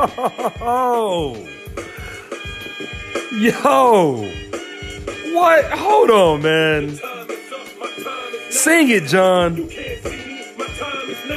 Yo! What? Hold on, man. Sing it, John.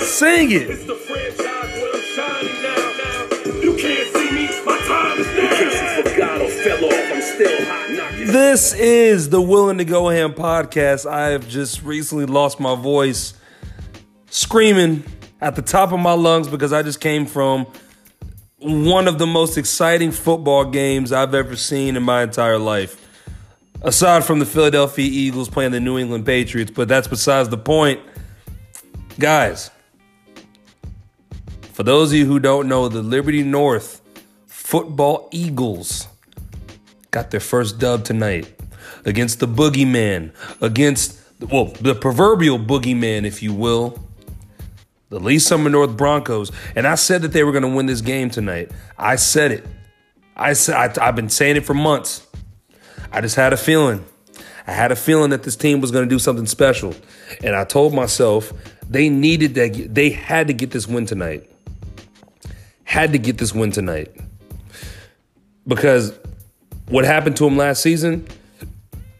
Sing it. This is the Willing to Go Ham podcast. I have just recently lost my voice screaming at the top of my lungs because I just came from one of the most exciting football games I've ever seen in my entire life. Aside from the Philadelphia Eagles playing the New England Patriots, but that's besides the point. Guys, for those of you who don't know, the Liberty North Football Eagles got their first dub tonight against the boogeyman, against, well, the proverbial boogeyman, if you will, the Lee Summit North Broncos. And I said that they were going to win this game tonight. I said it. I said, I, I've been saying it for months. I just had a feeling. I had a feeling that this team was going to do something special. And I told myself they needed that, they had to get this win tonight. Had to get this win tonight. Because what happened to him last season,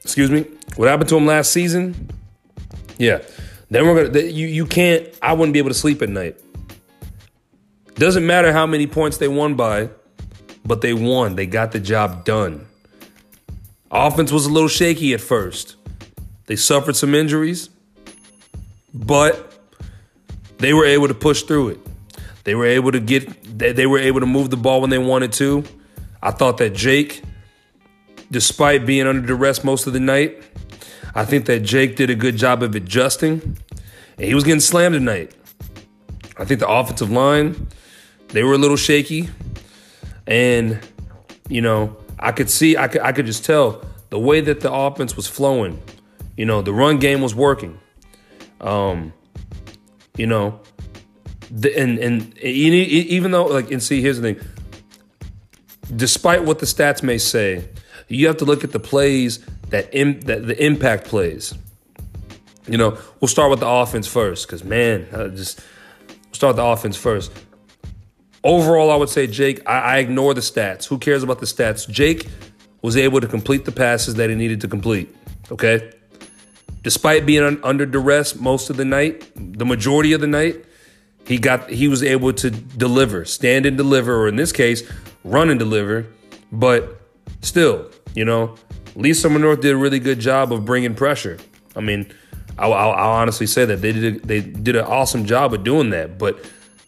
excuse me, what happened to him last season, yeah, then we're gonna you you can't. I wouldn't be able to sleep at night. Doesn't matter how many points they won by, but they won. They got the job done. Offense was a little shaky at first. They suffered some injuries, but they were able to push through it. They were able to get they, they were able to move the ball when they wanted to. I thought that Jake despite being under duress most of the night. I think that Jake did a good job of adjusting, and he was getting slammed tonight. I think the offensive line, they were a little shaky, and you know, I could see, I could, I could just tell the way that the offense was flowing. You know, the run game was working. Um, you know, the, and and even though like, and see, here's the thing. Despite what the stats may say, you have to look at the plays that, Im- that the impact plays. You know, we'll start with the offense first because man, I just start the offense first. Overall, I would say Jake. I, I ignore the stats. Who cares about the stats? Jake was able to complete the passes that he needed to complete. Okay, despite being un- under duress most of the night, the majority of the night, he got he was able to deliver, stand and deliver, or in this case, run and deliver. But still, you know, Lee Summit North did a really good job of bringing pressure. I mean, I'll, I'll, I'll honestly say that they did a, they did an awesome job of doing that. But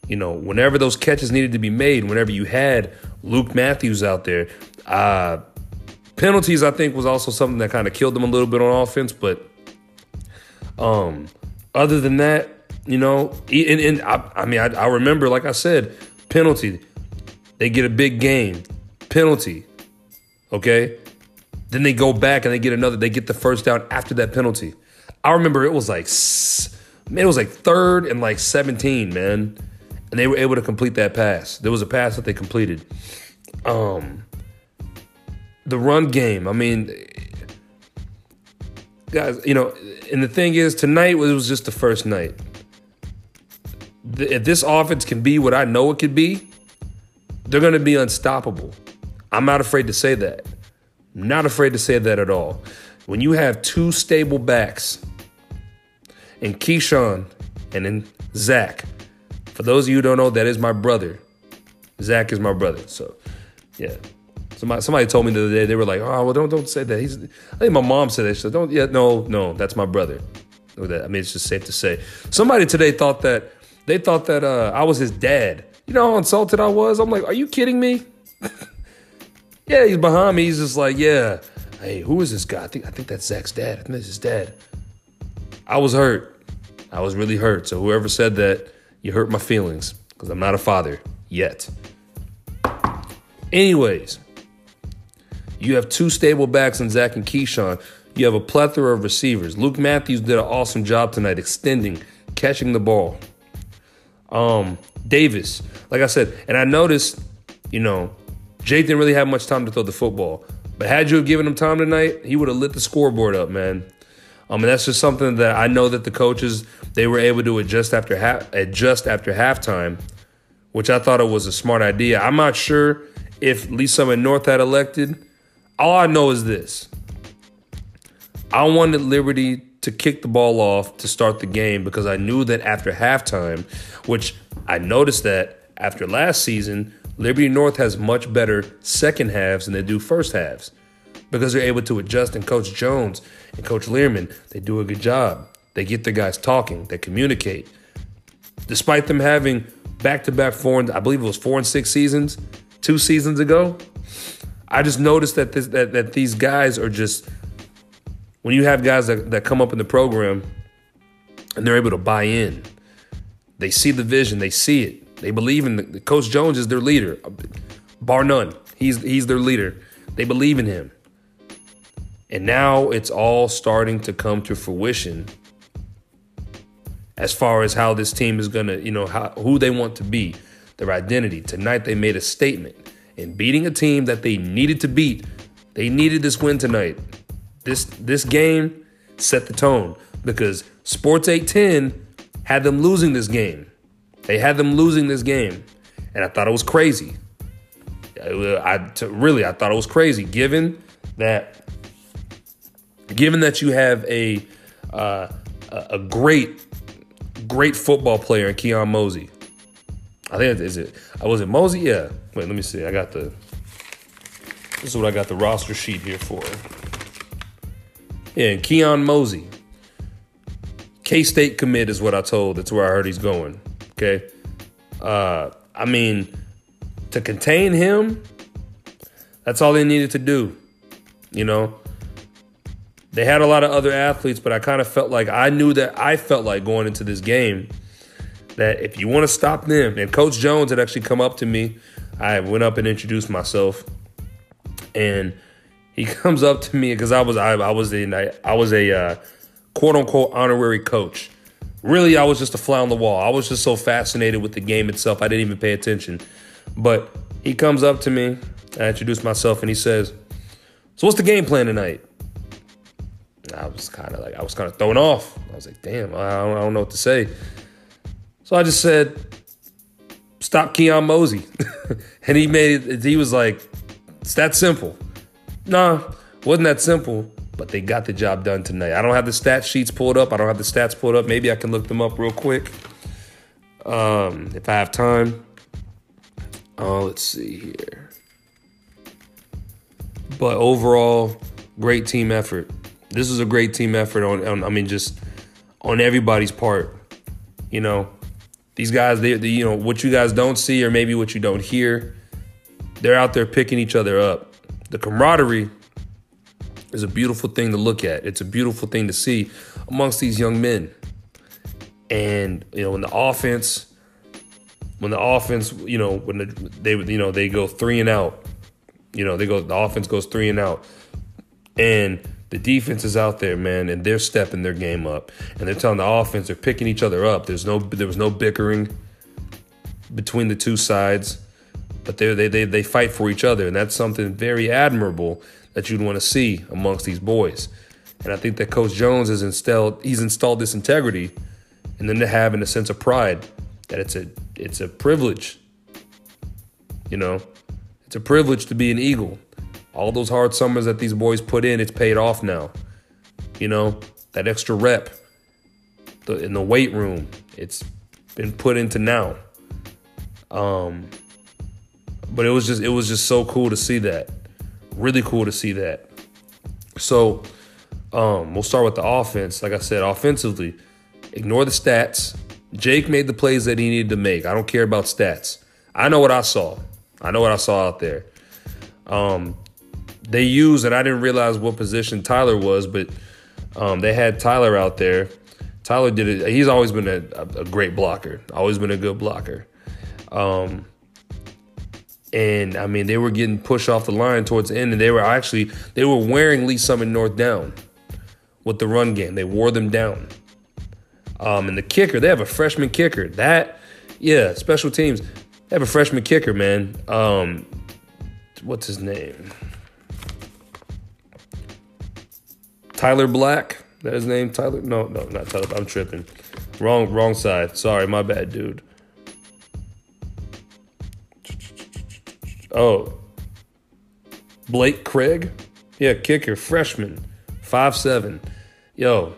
you know, whenever those catches needed to be made, whenever you had Luke Matthews out there, uh, penalties I think was also something that kind of killed them a little bit on offense. But um, other than that, you know, and, and I, I mean, I, I remember, like I said, penalty. They get a big game, penalty. Okay, then they go back and they get another. They get the first down after that penalty. I remember it was like, man, it was like third and like 17, man. And they were able to complete that pass. There was a pass that they completed. Um, the run game. I mean, guys, you know, and the thing is, tonight was just the first night. If this offense can be what I know it could be, they're going to be unstoppable. I'm not afraid to say that. Not afraid to say that at all. When you have two stable backs, and Keyshawn and then Zach, for those of you who don't know, that is my brother. Zach is my brother. So, yeah. Somebody, somebody told me the other day, they were like, oh, well, don't don't say that. He's, I think my mom said that. She said, don't, yeah, no, no, that's my brother. I mean, it's just safe to say. Somebody today thought that, they thought that uh, I was his dad. You know how insulted I was? I'm like, are you kidding me? Yeah, he's behind me. He's just like, yeah. Hey, who is this guy? I think I think that's Zach's dad. I think that's his dad. I was hurt. I was really hurt. So whoever said that, you hurt my feelings because I'm not a father yet. Anyways, you have two stable backs in Zach and Keyshawn. You have a plethora of receivers. Luke Matthews did an awesome job tonight, extending, catching the ball. Um, Davis, like I said, and I noticed, you know, Jake didn't really have much time to throw the football. But had you have given him time tonight, he would have lit the scoreboard up, man. I mean, that's just something that I know that the coaches they were able to adjust after half adjust after halftime which I thought it was a smart idea. I'm not sure if Lee Summit North had elected. All I know is this. I wanted Liberty to kick the ball off to start the game because I knew that after halftime, which I noticed that after last season, Liberty North has much better second halves than they do first halves because they're able to adjust. And Coach Jones and Coach Learman, they do a good job. They get their guys talking, they communicate. Despite them having back to back four, and, I believe it was four and six seasons, two seasons ago, I just noticed that, this, that, that these guys are just, when you have guys that, that come up in the program and they're able to buy in, they see the vision, they see it, they believe in the, Coach Jones is their leader, bar none. He's he's their leader. They believe in him. And now it's all starting to come to fruition as far as how this team is going to, you know, how, who they want to be, their identity. Tonight they made a statement in beating a team that they needed to beat. They needed this win tonight. This this game set the tone because Sports 810 had them losing this game. They had them losing this game, and I thought it was crazy. I, really I thought it was crazy, given that given that you have a uh, a great great football player in Keon Mosey. I think is it. I was it Mosey. Yeah. Wait, let me see. I got the. This is what I got the roster sheet here for. Yeah, Keon Mosey. K State commit is what I told. That's where I heard he's going. Okay. Uh, I mean, to contain him, that's all they needed to do. You know, they had a lot of other athletes, but I kind of felt like I knew that I felt like going into this game that if you want to stop them, and Coach Jones had actually come up to me, I went up and introduced myself, and he comes up to me because I was I, I was a I was a uh, quote unquote honorary coach really, I was just a fly on the wall. I was just so fascinated with the game itself, I didn't even pay attention. But he comes up to me, I introduce myself, and he says, So what's the game plan tonight? I was kind of like, I was kind of thrown off. I was like, damn, I don't, I don't know what to say. So I just said, stop Keon Mosey. and he made it, he was like, it's that simple. Nah, wasn't that simple but they got the job done tonight. I don't have the stat sheets pulled up. I don't have the stats pulled up. Maybe I can look them up real quick um, if I have time. Oh, let's see here. But overall, great team effort. This is a great team effort on, on I mean, just on everybody's part. You know, these guys, they, they, you know, what you guys don't see or maybe what you don't hear, they're out there picking each other up. The camaraderie is a beautiful thing to look at. It's a beautiful thing to see amongst these young men. And you know, when the offense, when the offense, you know, when the, they you know they go three and out, you know they go the offense goes three and out, and the defense is out there, man, and they're stepping their game up, and they're telling the offense they're picking each other up. There's no there was no bickering between the two sides, but they they they they fight for each other, and that's something very admirable that you'd want to see amongst these boys. And I think that Coach Jones has installed he's installed this integrity and then to having a sense of pride that it's a it's a privilege. You know, it's a privilege to be an Eagle. All those hard summers that these boys put in, it's paid off now. You know, that extra rep the, in the weight room, it's been put into now. Um, but it was just it was just so cool to see that really cool to see that. So um, we'll start with the offense. Like I said, offensively, ignore the stats. Jake made the plays that he needed to make. I don't care about stats. I know what I saw. I know what I saw out there. Um, they used, and I didn't realize what position Tyler was, but um, they had Tyler out there. Tyler did it. He's always been a, a great blocker. Always been a good blocker. Um, and I mean, they were getting pushed off the line towards the end, and they were actually they were wearing Lee Summit North down with the run game. They wore them down. Um, and the kicker, they have a freshman kicker. That, yeah, special teams. They have a freshman kicker, man. Um, what's his name? Tyler Black. That his name? Tyler? No, no, not Tyler. I'm tripping. Wrong, wrong side. Sorry, my bad, dude. Oh, Blake Craig, yeah, kicker, freshman, five seven. Yo,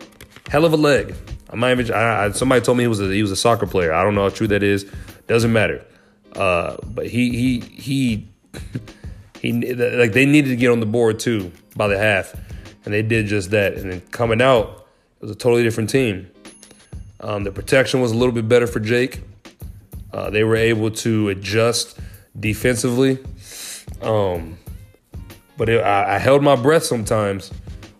hell of a leg. I might even. I, I, somebody told me he was a, he was a soccer player. I don't know how true that is. Doesn't matter. Uh, but he he he he like they needed to get on the board too by the half, and they did just that. And then coming out, it was a totally different team. Um, the protection was a little bit better for Jake. Uh, they were able to adjust defensively. Um, but it, I, I, held my breath sometimes.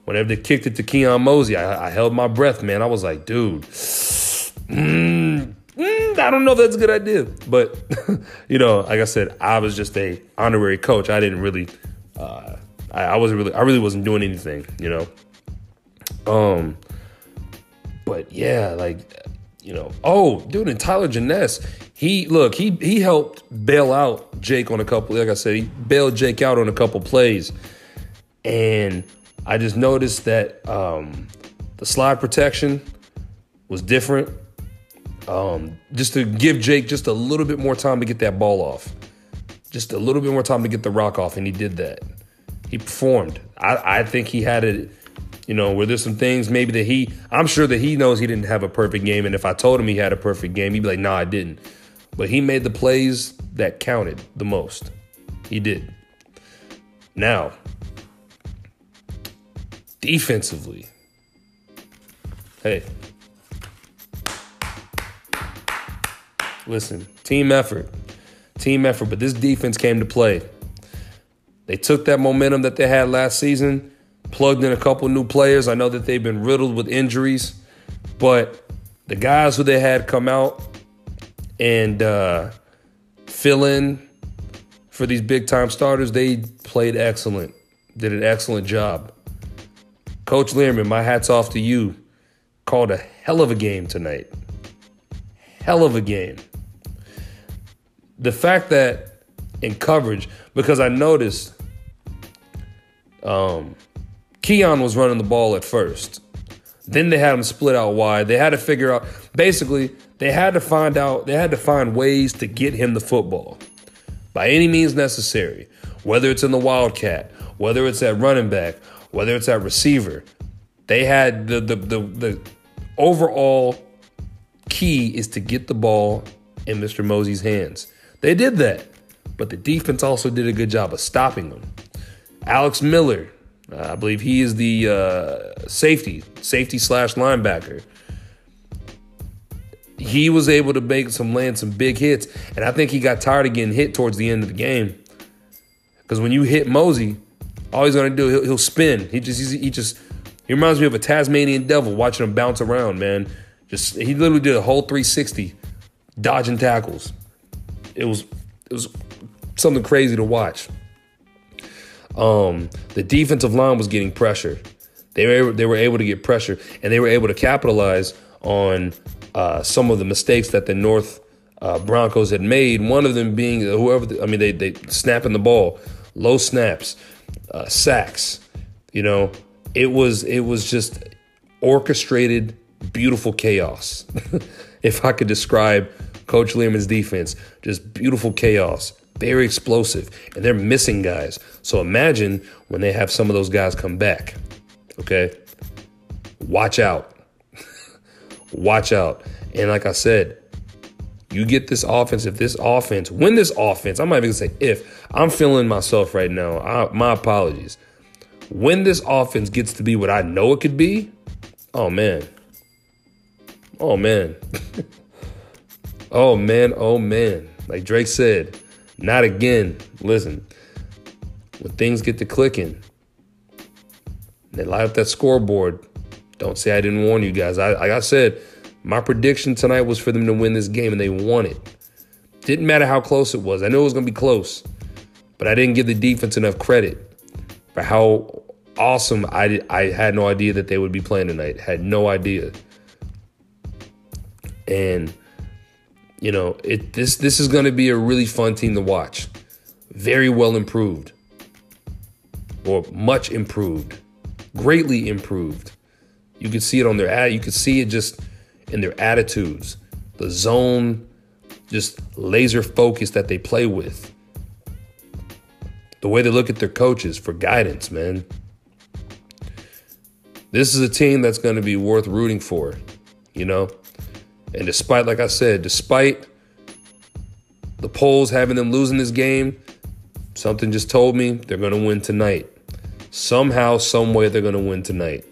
Whenever they kicked it to Keon Mosey, I, I held my breath, man. I was like, dude, mm, mm, I don't know if that's a good idea. But, you know, like I said, I was just a honorary coach. I didn't really, uh, I, I wasn't really, I really wasn't doing anything, you know. Um, but yeah, like, you know, oh, dude, and Tyler Janess, he look, he he helped bail out Jake on a couple. Like I said, he bailed Jake out on a couple plays, and I just noticed that um, the slide protection was different. Um, just to give Jake just a little bit more time to get that ball off, just a little bit more time to get the rock off, and he did that. He performed. I, I think he had it. You know, were there some things maybe that he? I'm sure that he knows he didn't have a perfect game, and if I told him he had a perfect game, he'd be like, "No, nah, I didn't." But he made the plays that counted the most. He did. Now, defensively, hey, listen, team effort, team effort, but this defense came to play. They took that momentum that they had last season, plugged in a couple new players. I know that they've been riddled with injuries, but the guys who they had come out and uh, fill in for these big time starters, they played excellent, did an excellent job. Coach Learman, my hat's off to you. Called a hell of a game tonight. Hell of a game. The fact that in coverage, because I noticed um, Keon was running the ball at first. Then they had him split out wide. They had to figure out basically they had to find out, they had to find ways to get him the football by any means necessary, whether it's in the Wildcat, whether it's at running back, whether it's at receiver. They had the, the, the, the overall key is to get the ball in Mr. Mosey's hands. They did that, but the defense also did a good job of stopping them. Alex Miller, uh, I believe he is the uh, safety, safety slash linebacker he was able to make some land some big hits, and I think he got tired of getting hit towards the end of the game. Because when you hit Mosey, all he's gonna do he'll, he'll spin. He just he just he reminds me of a Tasmanian devil watching him bounce around, man. Just he literally did a whole 360, dodging tackles. It was it was something crazy to watch. Um, the defensive line was getting pressure. They were they were able to get pressure, and they were able to capitalize on uh, some of the mistakes that the North uh, Broncos had made. One of them being whoever, the, I mean, they they snapping the ball, low snaps, uh, sacks. You know, it was it was just orchestrated, beautiful chaos. if I could describe Coach Lehman's defense, just beautiful chaos, very explosive, and they're missing guys. So imagine when they have some of those guys come back. Okay, watch out watch out. And like I said, you get this offense, if this offense, when this offense, I'm not even gonna say if, I'm feeling myself right now. I, my apologies. When this offense gets to be what I know it could be, oh man. Oh man. oh man, oh man. Like Drake said, not again. Listen, when things get to clicking, they light up that scoreboard, don't say I didn't warn you guys. I, like I said, my prediction tonight was for them to win this game, and they won it. Didn't matter how close it was. I knew it was going to be close, but I didn't give the defense enough credit for how awesome I, I had no idea that they would be playing tonight. Had no idea. And you know, it this this is going to be a really fun team to watch. Very well improved. Or much improved. Greatly improved. You can see it on their ad. You can see it just in their attitudes, the zone, just laser focus that they play with. the way they look at their coaches for guidance, man. This is a team that's going to be worth rooting for, you know? And despite, like I said, despite the polls having them losing this game, something just told me they're going to win tonight. Somehow, some way, they're going to win tonight.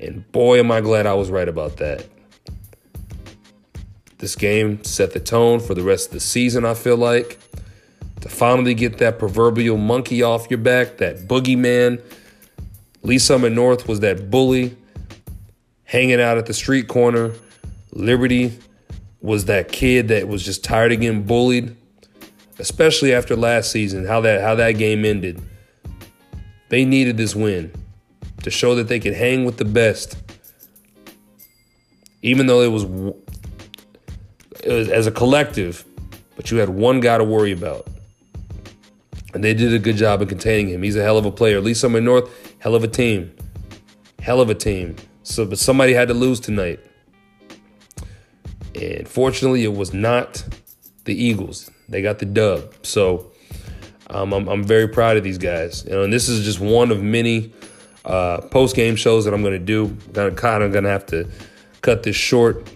And boy, am I glad I was right about that. This game set the tone for the rest of the season, I feel like. To finally get that proverbial monkey off your back, that boogeyman. Lee Summit North was that bully hanging out at the street corner. Liberty was that kid that was just tired of getting bullied, especially after last season, how that how that game ended. They needed this win to show that they could hang with the best. Even though it was as a collective, but you had one guy to worry about. And they did a good job in containing him. He's a hell of a player. At least I'm North, hell of a team. Hell of a team. So, but somebody had to lose tonight. And fortunately, it was not the Eagles. They got the dub. So um, I'm, I'm, very proud of these guys. You know, and this is just one of many uh, post game shows that I'm going to do. I'm kind of going to have to cut this short.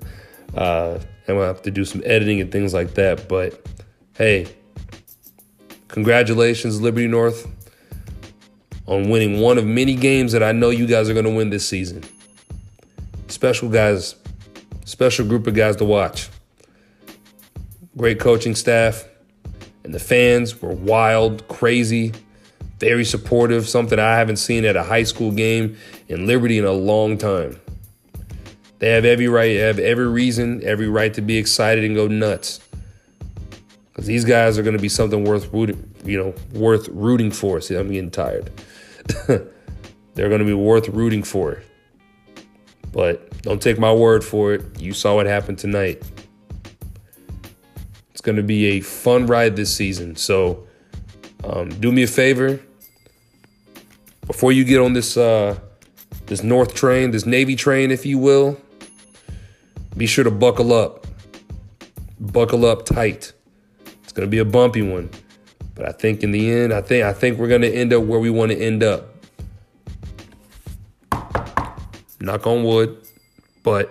uh, I'm gonna have to do some editing and things like that. But hey, congratulations, Liberty North, on winning one of many games that I know you guys are gonna win this season. Special guys, special group of guys to watch. Great coaching staff, and the fans were wild, crazy, very supportive, something I haven't seen at a high school game in Liberty in a long time. They have every right, have every reason, every right to be excited and go nuts. Because these guys are going to be something worth rooting, you know, worth rooting for. See, I'm getting tired. They're going to be worth rooting for. But don't take my word for it. You saw what happened tonight. It's going to be a fun ride this season. So um, do me a favor. Before you get on this uh, this North train, this Navy train, if you will, be sure to buckle up. Buckle up tight. It's going to be a bumpy one. But I think in the end, I think I think we're going to end up where we want to end up. Knock on wood. But